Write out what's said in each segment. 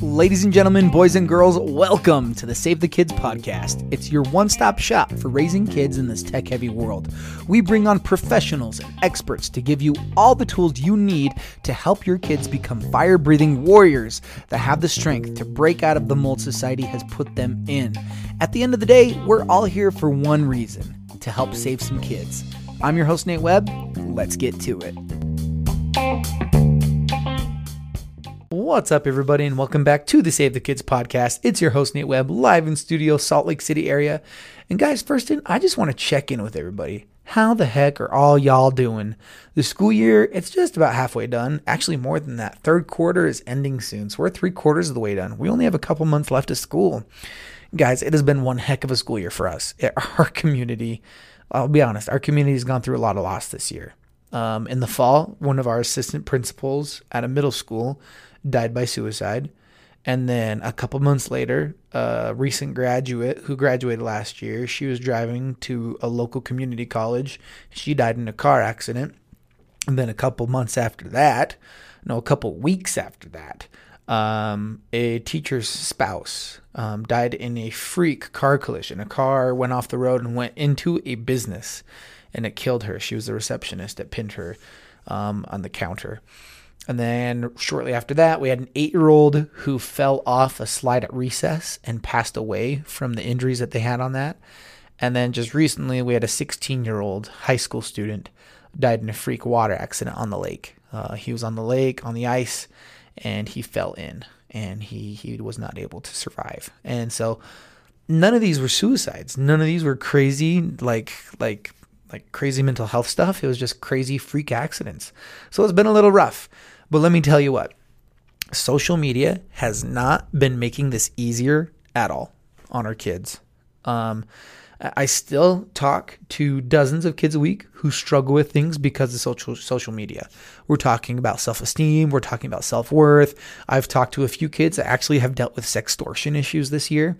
Ladies and gentlemen, boys and girls, welcome to the Save the Kids podcast. It's your one stop shop for raising kids in this tech heavy world. We bring on professionals and experts to give you all the tools you need to help your kids become fire breathing warriors that have the strength to break out of the mold society has put them in. At the end of the day, we're all here for one reason to help save some kids. I'm your host, Nate Webb. Let's get to it. What's up, everybody, and welcome back to the Save the Kids podcast. It's your host, Nate Webb, live in studio, Salt Lake City area. And guys, first in, I just want to check in with everybody. How the heck are all y'all doing? The school year, it's just about halfway done. Actually, more than that. Third quarter is ending soon, so we're three quarters of the way done. We only have a couple months left of school. Guys, it has been one heck of a school year for us. Our community, I'll be honest, our community has gone through a lot of loss this year. Um, in the fall, one of our assistant principals at a middle school died by suicide. And then a couple months later, a recent graduate who graduated last year, she was driving to a local community college. She died in a car accident. And then a couple months after that, no, a couple weeks after that, um, a teacher's spouse um, died in a freak car collision. A car went off the road and went into a business and it killed her. She was the receptionist that pinned her um, on the counter. And then shortly after that, we had an eight year old who fell off a slide at recess and passed away from the injuries that they had on that. And then just recently, we had a 16 year old high school student died in a freak water accident on the lake. Uh, he was on the lake on the ice and he fell in and he, he was not able to survive. And so none of these were suicides. None of these were crazy, like, like, like crazy mental health stuff. It was just crazy freak accidents. So it's been a little rough. But let me tell you what social media has not been making this easier at all on our kids. Um, I still talk to dozens of kids a week who struggle with things because of social social media. We're talking about self-esteem, we're talking about self-worth. I've talked to a few kids that actually have dealt with sextortion issues this year.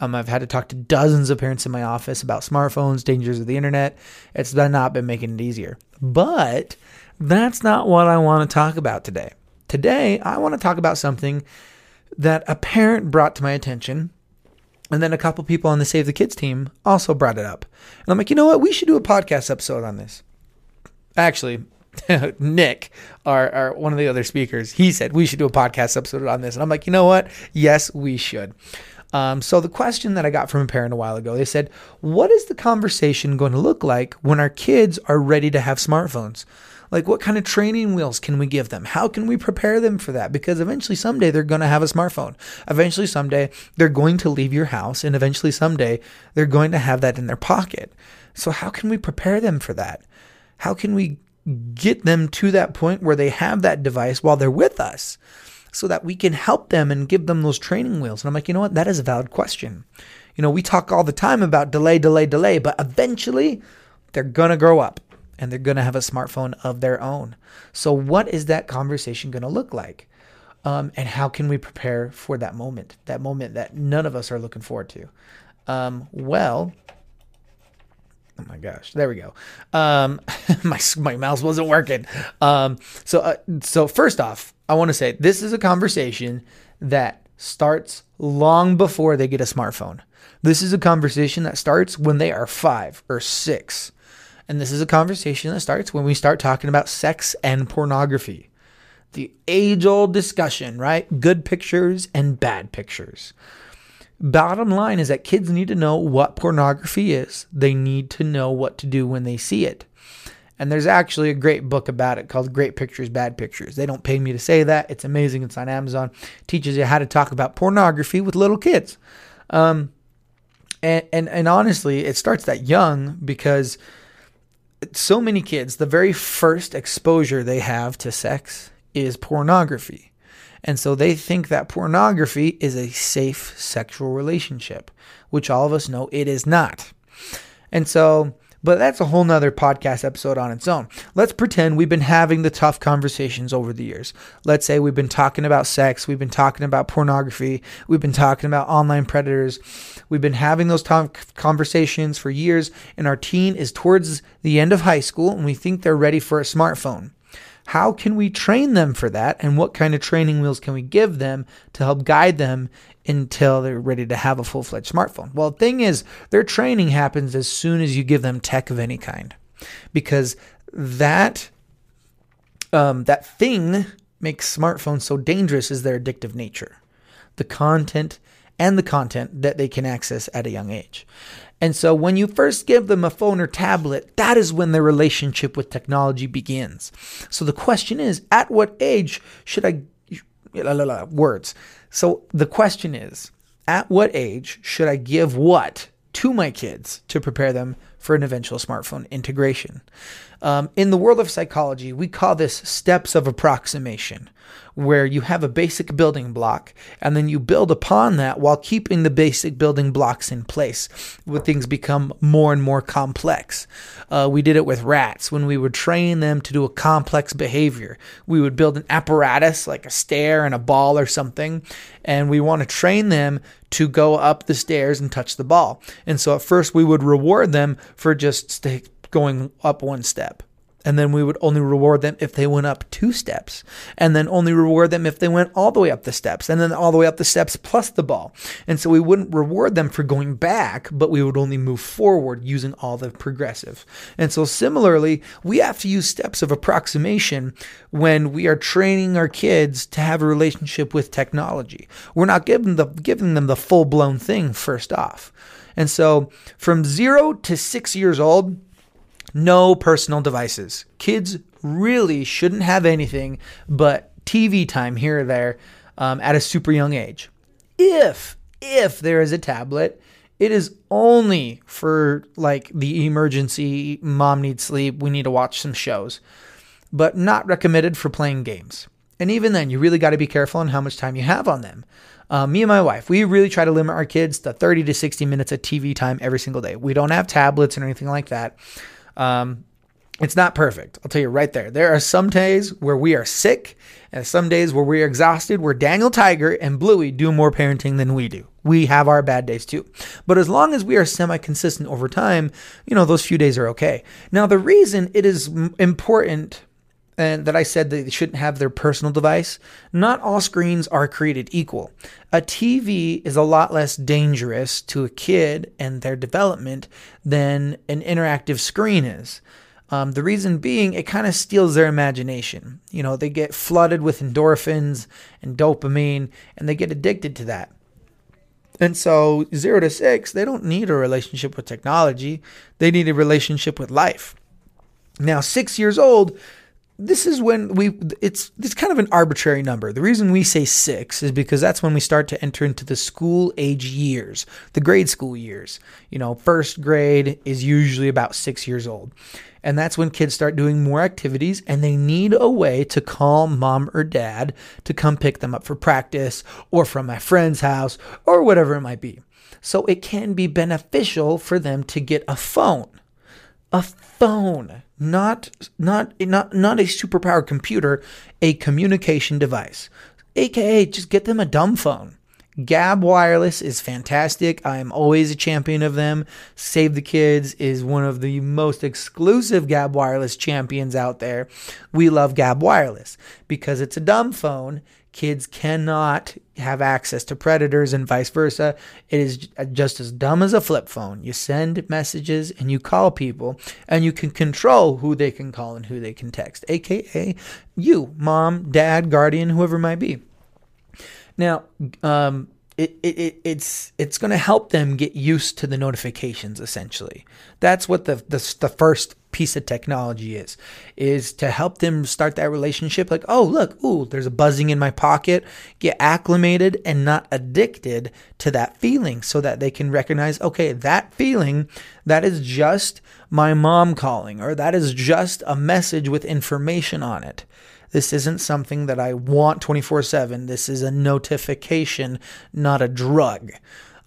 Um, I've had to talk to dozens of parents in my office about smartphones, dangers of the internet. It's not been making it easier. But that's not what I want to talk about today. Today, I want to talk about something that a parent brought to my attention. And then a couple people on the Save the Kids team also brought it up. And I'm like, you know what? We should do a podcast episode on this. Actually, Nick, our, our one of the other speakers, he said we should do a podcast episode on this. And I'm like, you know what? Yes, we should. Um, so the question that I got from a parent a while ago, they said, what is the conversation going to look like when our kids are ready to have smartphones? Like, what kind of training wheels can we give them? How can we prepare them for that? Because eventually, someday, they're going to have a smartphone. Eventually, someday, they're going to leave your house. And eventually, someday, they're going to have that in their pocket. So, how can we prepare them for that? How can we get them to that point where they have that device while they're with us so that we can help them and give them those training wheels? And I'm like, you know what? That is a valid question. You know, we talk all the time about delay, delay, delay, but eventually, they're going to grow up and they're going to have a smartphone of their own. So, what is that conversation going to look like? Um, and how can we prepare for that moment, that moment that none of us are looking forward to? Um, well, oh my gosh, there we go. Um, my my mouse wasn't working. Um, so uh, so first off, I want to say this is a conversation that starts long before they get a smartphone. This is a conversation that starts when they are five or six. And this is a conversation that starts when we start talking about sex and pornography. The age old discussion, right? Good pictures and bad pictures. Bottom line is that kids need to know what pornography is, they need to know what to do when they see it. And there's actually a great book about it called Great Pictures, Bad Pictures. They don't pay me to say that. It's amazing. It's on Amazon. teaches you how to talk about pornography with little kids. Um, and, and, and honestly, it starts that young because so many kids, the very first exposure they have to sex is pornography. And so they think that pornography is a safe sexual relationship, which all of us know it is not. And so but that's a whole nother podcast episode on its own. Let's pretend we've been having the tough conversations over the years. Let's say we've been talking about sex, we've been talking about pornography, we've been talking about online predators. We've been having those tough conversations for years, and our teen is towards the end of high school and we think they're ready for a smartphone. How can we train them for that? And what kind of training wheels can we give them to help guide them until they're ready to have a full fledged smartphone? Well, the thing is, their training happens as soon as you give them tech of any kind because that um, that thing makes smartphones so dangerous is their addictive nature, the content and the content that they can access at a young age. And so when you first give them a phone or tablet, that is when their relationship with technology begins. So the question is, at what age should I words? So the question is, at what age should I give what to my kids to prepare them for an eventual smartphone integration? Um, in the world of psychology, we call this steps of approximation, where you have a basic building block and then you build upon that while keeping the basic building blocks in place when things become more and more complex. Uh, we did it with rats when we would train them to do a complex behavior. We would build an apparatus like a stair and a ball or something, and we want to train them to go up the stairs and touch the ball. And so at first we would reward them for just stay, going up one step. And then we would only reward them if they went up two steps. And then only reward them if they went all the way up the steps. And then all the way up the steps plus the ball. And so we wouldn't reward them for going back, but we would only move forward using all the progressive. And so similarly, we have to use steps of approximation when we are training our kids to have a relationship with technology. We're not giving, the, giving them the full blown thing first off. And so from zero to six years old, no personal devices. Kids really shouldn't have anything but TV time here or there um, at a super young age. If if there is a tablet, it is only for like the emergency mom needs sleep, we need to watch some shows, but not recommended for playing games. And even then, you really got to be careful on how much time you have on them. Uh, me and my wife, we really try to limit our kids to 30 to 60 minutes of TV time every single day. We don't have tablets or anything like that. Um, it's not perfect. I'll tell you right there. There are some days where we are sick and some days where we are exhausted, where Daniel Tiger and Bluey do more parenting than we do. We have our bad days too. But as long as we are semi consistent over time, you know, those few days are okay. Now, the reason it is important and that I said they shouldn't have their personal device, not all screens are created equal. A TV is a lot less dangerous to a kid and their development than an interactive screen is. Um, the reason being, it kind of steals their imagination. You know, they get flooded with endorphins and dopamine, and they get addicted to that. And so, zero to six, they don't need a relationship with technology, they need a relationship with life. Now, six years old, this is when we it's it's kind of an arbitrary number. The reason we say 6 is because that's when we start to enter into the school age years, the grade school years. You know, first grade is usually about 6 years old. And that's when kids start doing more activities and they need a way to call mom or dad to come pick them up for practice or from my friend's house or whatever it might be. So it can be beneficial for them to get a phone. A phone not not not not a superpowered computer, a communication device. AKA just get them a dumb phone. Gabb Wireless is fantastic. I'm always a champion of them. Save the Kids is one of the most exclusive Gabb Wireless champions out there. We love Gabb Wireless because it's a dumb phone kids cannot have access to predators and vice versa. It is just as dumb as a flip phone. You send messages and you call people, and you can control who they can call and who they can text, aka you, mom, dad, guardian, whoever might be. Now, um, it, it, it's it's going to help them get used to the notifications essentially. That's what the, the the first piece of technology is is to help them start that relationship. Like oh look ooh there's a buzzing in my pocket. Get acclimated and not addicted to that feeling so that they can recognize okay that feeling that is just my mom calling or that is just a message with information on it this isn't something that I want 24 7. This is a notification, not a drug.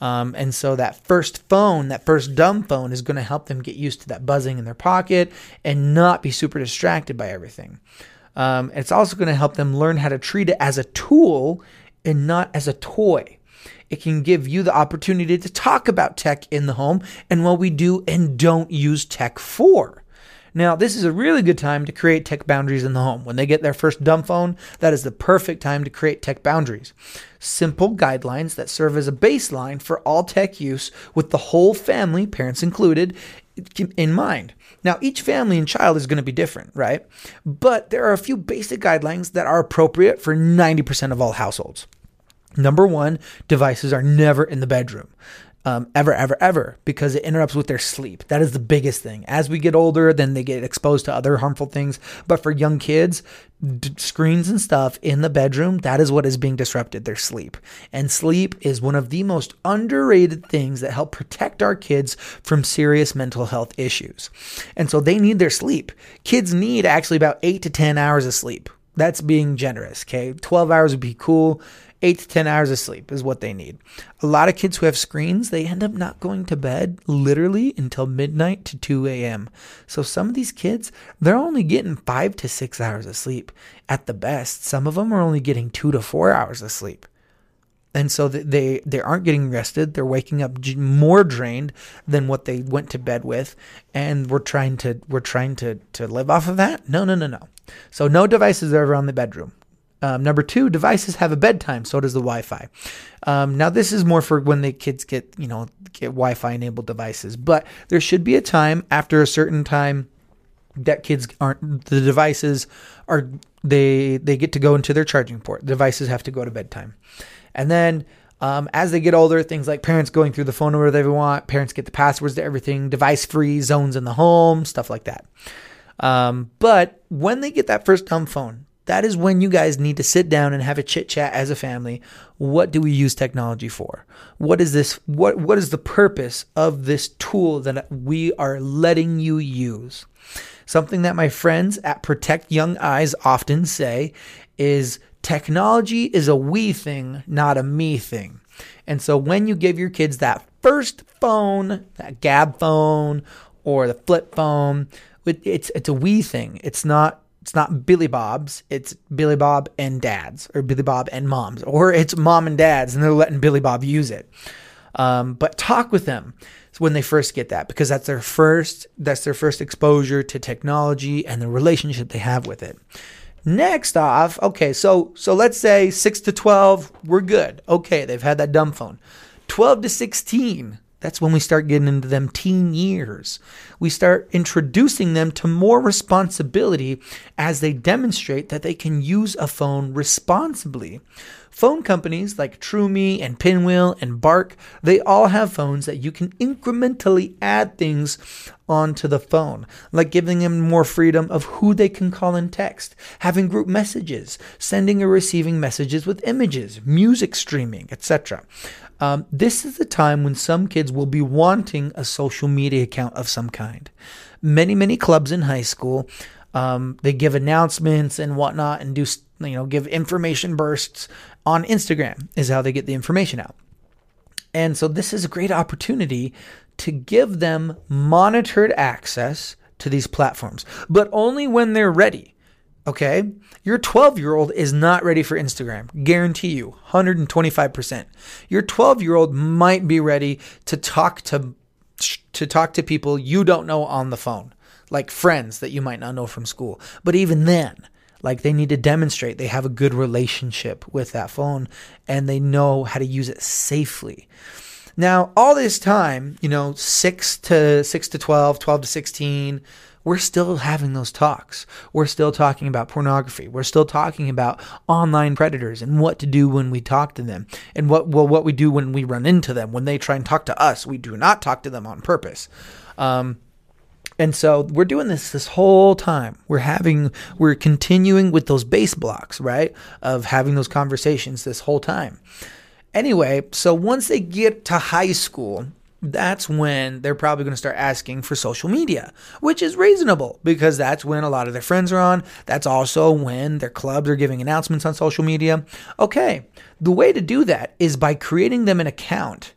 Um, and so that first phone, that first dumb phone, is going to help them get used to that buzzing in their pocket and not be super distracted by everything. Um, it's also going to help them learn how to treat it as a tool and not as a toy. It can give you the opportunity to talk about tech in the home and what we do and don't use tech for. Now, this is a really good time to create tech boundaries in the home. When they get their first dumb phone, that is the perfect time to create tech boundaries. Simple guidelines that serve as a baseline for all tech use with the whole family, parents included, in mind. Now, each family and child is going to be different, right? But there are a few basic guidelines that are appropriate for 90% of all households. Number one, devices are never in the bedroom um, ever, ever, ever, because it interrupts with their sleep. That is the biggest thing. As we get older, then they get exposed to other harmful things. But for young kids, d- screens and stuff in the bedroom, that is what is being disrupted their sleep. And sleep is one of the most underrated things that help protect our kids from serious mental health issues. And so they need their sleep. Kids need actually about eight to 10 hours of sleep. That's being generous, okay? 12 hours would be cool eight to 10 hours of sleep is what they need. A lot of kids who have screens, they end up not going to bed literally until midnight to 2 a.m. So some of these kids, they're only getting five to six hours of sleep at the best. Some of them are only getting two to four hours of sleep. And so they they aren't getting rested. They're waking up more drained than what they went to bed with, and we're trying to we're trying to to live off of that. No, no, no, no. So no devices are around the bedroom. Um, number two, devices have a bedtime. So does the Wi-Fi. Um, now this is more for when the kids get you know get Wi-Fi enabled devices, but there should be a time after a certain time that kids aren't the devices are they they get to go into their charging port. The devices have to go to bedtime, and then. Um, as they get older, things like parents going through the phone number they want, parents get the passwords to everything, device free zones in the home, stuff like that. Um, but when they get that first dumb phone, that is when you guys need to sit down and have a chit chat as a family. What do we use technology for? What is this? What, what is the purpose of this tool that we are letting you use? Something that my friends at Protect Young Eyes often say is technology is a we thing, not a me thing. And so when you give your kids that first phone, that Gabb phone or the flip phone, it's it's a we thing. It's not it's not Billy Bob's, it's Billy Bob and dads, or Billy Bob and moms, or it's mom and dads, and they're letting Billy Bob use it. Um, but talk with them when they first get that, because that's their first that's their first exposure to technology and the relationship they have with it. Next off, okay, so so let's say six to twelve, we're good. Okay, they've had that dumb phone. Twelve to sixteen, that's when we start getting into them teen years. We start introducing them to more responsibility as they demonstrate that they can use a phone responsibly. Phone companies like Troomi and Pinwheel and Bark, they all have phones that you can incrementally add things onto the phone, like giving them more freedom of who they can call and text, having group messages, sending or receiving messages with images, music streaming, etc. Um, this is the time when some kids will be wanting a social media account of some kind. Many, many clubs in high school, um, they give announcements and whatnot and do, you know, give information bursts on Instagram, is how they get the information out. And so this is a great opportunity to give them monitored access to these platforms, but only when they're ready. Okay? Your 12 year old is not ready for Instagram. Guarantee you, 125%. Your 12 year old might be ready to talk to to talk to people you don't know on the phone, like friends that you might not know from school. But even then, like they need to demonstrate they have a good relationship with that phone and they know how to use it safely. Now, all this time, you know, 6 to 6 to 12, 12 to 16, we're still having those talks. We're still talking about pornography. We're still talking about online predators and what to do when we talk to them and what well what we do when we run into them when they try and talk to us. We do not talk to them on purpose. Um, and so we're doing this this whole time. We're having, we're continuing with those base blocks, right? Of having those conversations this whole time. Anyway, so once they get to high school, that's when they're probably going to start asking for social media, which is reasonable because that's when a lot of their friends are on. That's also when their clubs are giving announcements on social media. Okay, the way to do that is by creating them an account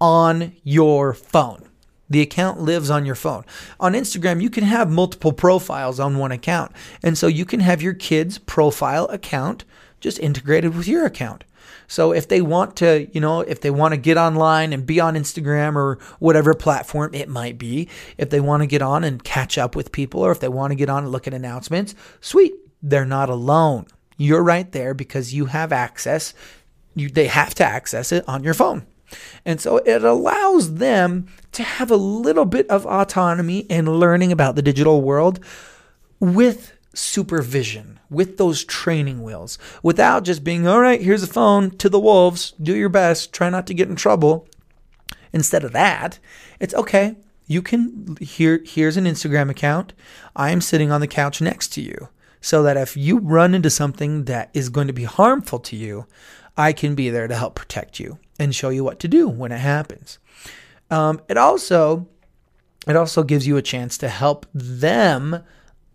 on your phone. The account lives on your phone. On Instagram, you can have multiple profiles on one account. And so you can have your kid's profile account just integrated with your account. So if they want to, you know, if they want to get online and be on Instagram or whatever platform it might be, if they want to get on and catch up with people or if they want to get on and look at announcements, sweet, they're not alone. You're right there because you have access. You, they have to access it on your phone. And so it allows them to have a little bit of autonomy in learning about the digital world with supervision, with those training wheels, without just being, all right, here's a phone to the wolves, do your best, try not to get in trouble. Instead of that, it's okay. You can here here's an Instagram account. I am sitting on the couch next to you so that if you run into something that is going to be harmful to you, I can be there to help protect you and show you what to do when it happens. Um, it also it also gives you a chance to help them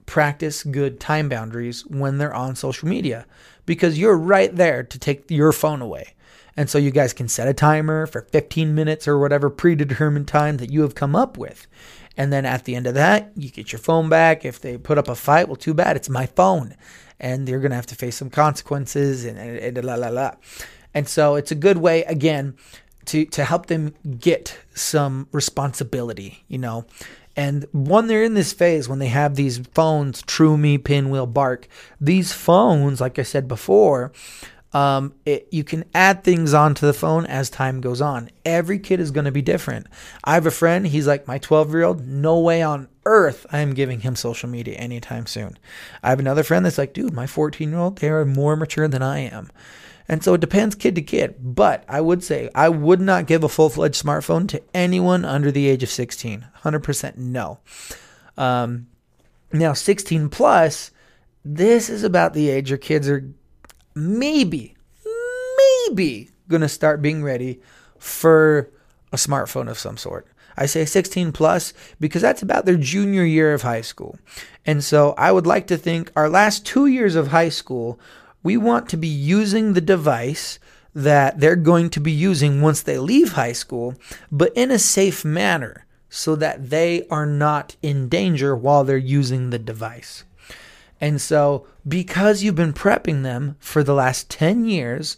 practice good time boundaries when they're on social media because you're right there to take your phone away. And so you guys can set a timer for 15 minutes or whatever predetermined time that you have come up with. And then at the end of that, you get your phone back. If they put up a fight, well, too bad. It's my phone. And you're going to have to face some consequences and, and, and la la la. And so it's a good way, again, to, to help them get some responsibility, you know. And when they're in this phase, when they have these phones, Troomi, Pinwheel, Bark, these phones, like I said before, um, it, you can add things onto the phone as time goes on. Every kid is going to be different. I have a friend, he's like my 12 year old. No way on earth I am giving him social media anytime soon. I have another friend that's like, dude, my 14 year old, they are more mature than I am. And so it depends kid to kid. But I would say I would not give a full fledged smartphone to anyone under the age of 16. 100% no. Um, now, 16 plus, this is about the age your kids are maybe, maybe going to start being ready for a smartphone of some sort. I say 16 plus because that's about their junior year of high school. And so I would like to think our last two years of high school we want to be using the device that they're going to be using once they leave high school, but in a safe manner so that they are not in danger while they're using the device. And so, because you've been prepping them for the last 10 years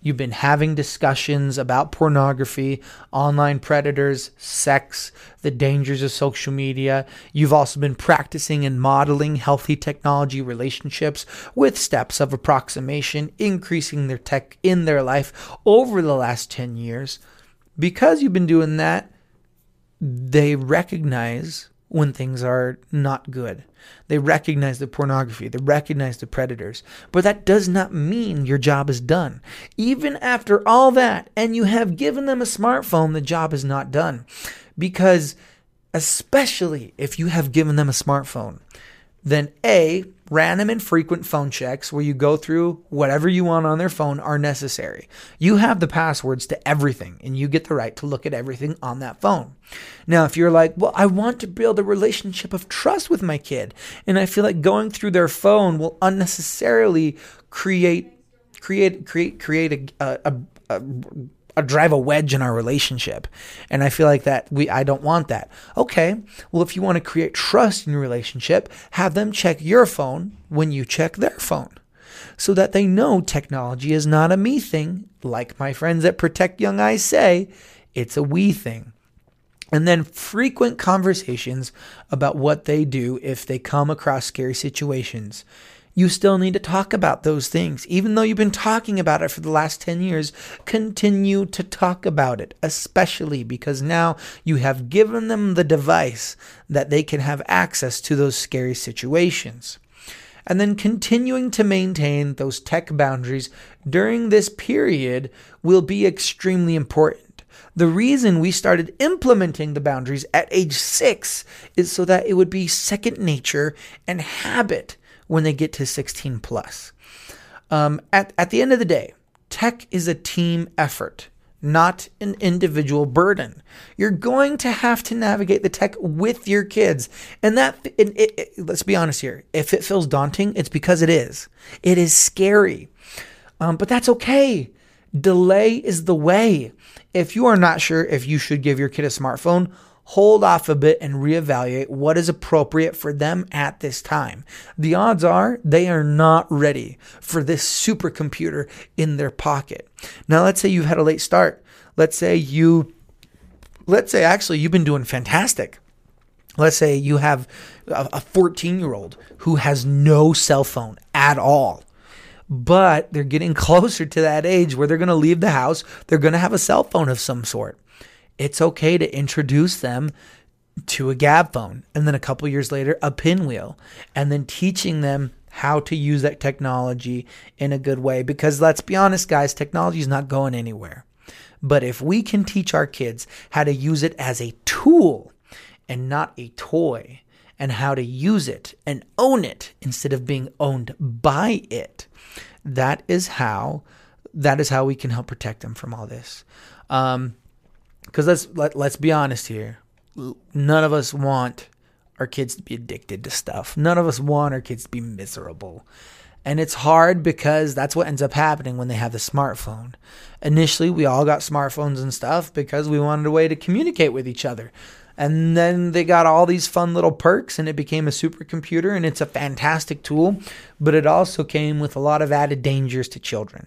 You've been having discussions about pornography, online predators, sex, the dangers of social media. You've also been practicing and modeling healthy technology relationships with steps of approximation, increasing their tech in their life over the last 10 years. Because you've been doing that, they recognize when things are not good. They recognize the pornography, they recognize the predators. But that does not mean your job is done. Even after all that, and you have given them a smartphone, the job is not done. Because, especially if you have given them a smartphone, then A, random and frequent phone checks where you go through whatever you want on their phone are necessary. You have the passwords to everything and you get the right to look at everything on that phone. Now, if you're like, well, I want to build a relationship of trust with my kid, and I feel like going through their phone will unnecessarily create create create create a, a, a, drive a wedge in our relationship. And I feel like that we I don't want that. Okay, well if you want to create trust in your relationship, have them check your phone when you check their phone. So that they know technology is not a me thing, like my friends at Protect Young Eyes say, it's a we thing. And then frequent conversations about what they do if they come across scary situations you still need to talk about those things. Even though you've been talking about it for the last 10 years, continue to talk about it, especially because now you have given them the device that they can have access to those scary situations. And then continuing to maintain those tech boundaries during this period will be extremely important. The reason we started implementing the boundaries at age six is so that it would be second nature and habit when they get to 16 plus. Um, at, at the end of the day, tech is a team effort, not an individual burden. You're going to have to navigate the tech with your kids. And that, it, it, let's be honest here, if it feels daunting, it's because it is. It is scary. Um, but that's okay. Delay is the way. If you are not sure if you should give your kid a smartphone, hold off a bit and reevaluate what is appropriate for them at this time. The odds are they are not ready for this supercomputer in their pocket. Now, let's say you've had a late start. Let's say you, let's say actually you've been doing fantastic. Let's say you have a 14 year old who has no cell phone at all but they're getting closer to that age where they're going to leave the house. They're going to have a cell phone of some sort. It's okay to introduce them to a Gabb phone and then a couple years later a pinwheel and then teaching them how to use that technology in a good way because let's be honest guys technology is not going anywhere but if we can teach our kids how to use it as a tool and not a toy and how to use it and own it instead of being owned by it that is how that is how we can help protect them from all this. Um, because let's let, let's be honest here, none of us want our kids to be addicted to stuff. None of us want our kids to be miserable. And it's hard because that's what ends up happening when they have the smartphone. Initially, we all got smartphones and stuff because we wanted a way to communicate with each other. And then they got all these fun little perks and it became a supercomputer and it's a fantastic tool, but it also came with a lot of added dangers to children.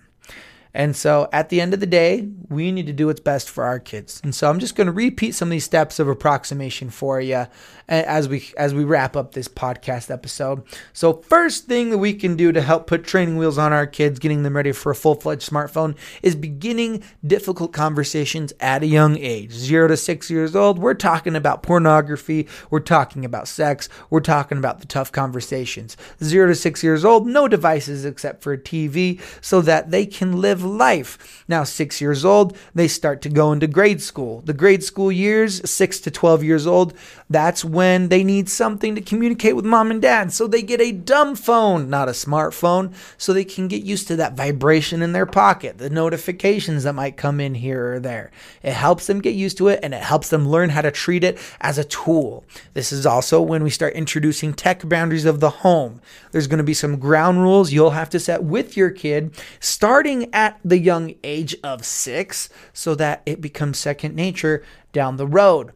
And so at the end of the day, we need to do what's best for our kids. And so I'm just going to repeat some of these steps of approximation for you as we as we wrap up this podcast episode. So first thing that we can do to help put training wheels on our kids, getting them ready for a full-fledged smartphone is beginning difficult conversations at a young age. 0 to 6 years old, we're talking about pornography, we're talking about sex, we're talking about the tough conversations. 0 to 6 years old, no devices except for a TV so that they can live life. Now 6 years old, they start to go into grade school. The grade school years, 6 to 12 years old, that's when they need something to communicate with mom and dad. So they get a dumb phone, not a smartphone, so they can get used to that vibration in their pocket, the notifications that might come in here or there. It helps them get used to it and it helps them learn how to treat it as a tool. This is also when we start introducing tech boundaries of the home. There's going to be some ground rules you'll have to set with your kid starting at the young age of six so that it becomes second nature down the road.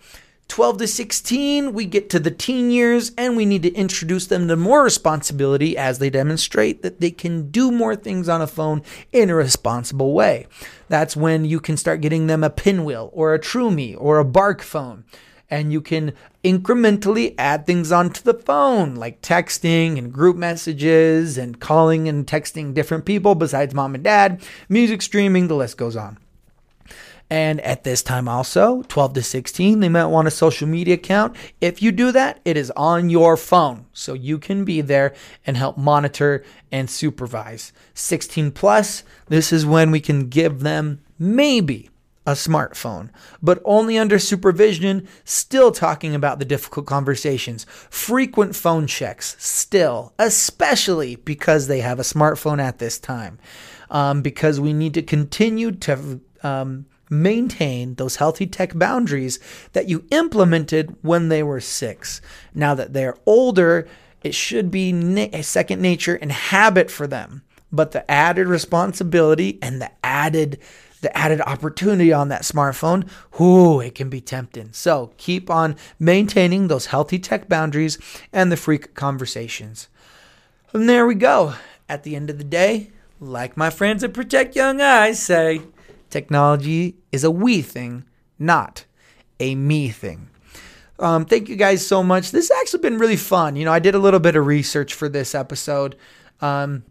12 to 16, we get to the teen years and we need to introduce them to more responsibility as they demonstrate that they can do more things on a phone in a responsible way. That's when you can start getting them a pinwheel or a Troomi or a Bark phone. And you can incrementally add things onto the phone, like texting and group messages and calling and texting different people besides mom and dad, music streaming, the list goes on. And at this time, also 12 to 16, they might want a social media account. If you do that, it is on your phone. So you can be there and help monitor and supervise. 16 plus, this is when we can give them maybe a smartphone, but only under supervision, still talking about the difficult conversations, frequent phone checks, still, especially because they have a smartphone at this time. Um, because we need to continue to um, maintain those healthy tech boundaries that you implemented when they were six. Now that they're older, it should be na- second nature and habit for them. But the added responsibility and the added the added opportunity on that smartphone, whoo, it can be tempting. So keep on maintaining those healthy tech boundaries and the freak conversations. And there we go. At the end of the day, like my friends at Protect Young Eyes say, Technology is a we thing, not a me thing. Um, thank you guys so much. This has actually been really fun. You know, I did a little bit of research for this episode. Um,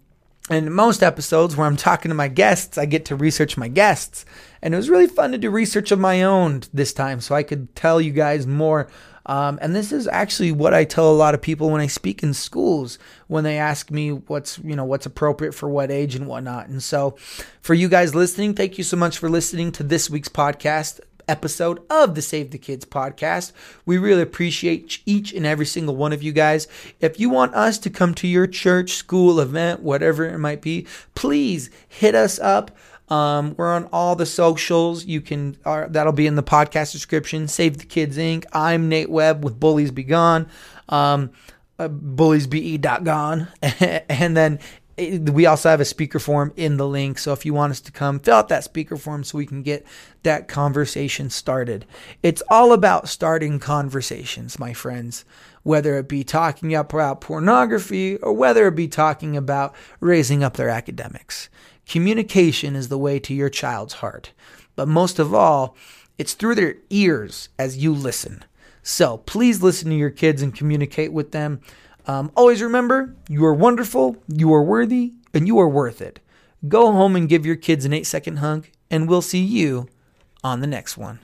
and most episodes where I'm talking to my guests, I get to research my guests. And it was really fun to do research of my own this time so I could tell you guys more um, and this is actually what I tell a lot of people when I speak in schools when they ask me what's you know what's appropriate for what age and whatnot. And so, for you guys listening, thank you so much for listening to this week's podcast episode of the Save the Kids podcast. We really appreciate each and every single one of you guys. If you want us to come to your church, school, event, whatever it might be, please hit us up. Um, we're on all the socials. You can uh, that'll be in the podcast description. Save the Kids Inc. I'm Nate Webb with Bullies Be Gone. Um, uh, bulliesbe.gone and then we also have a speaker form in the link. So if you want us to come, fill out that speaker form so we can get that conversation started. It's all about starting conversations, my friends, whether it be talking about pornography or whether it be talking about raising up their academics. Communication is the way to your child's heart. But most of all, it's through their ears as you listen. So please listen to your kids and communicate with them. Um, always remember, you are wonderful, you are worthy, and you are worth it. Go home and give your kids an eight second hug, and we'll see you on the next one.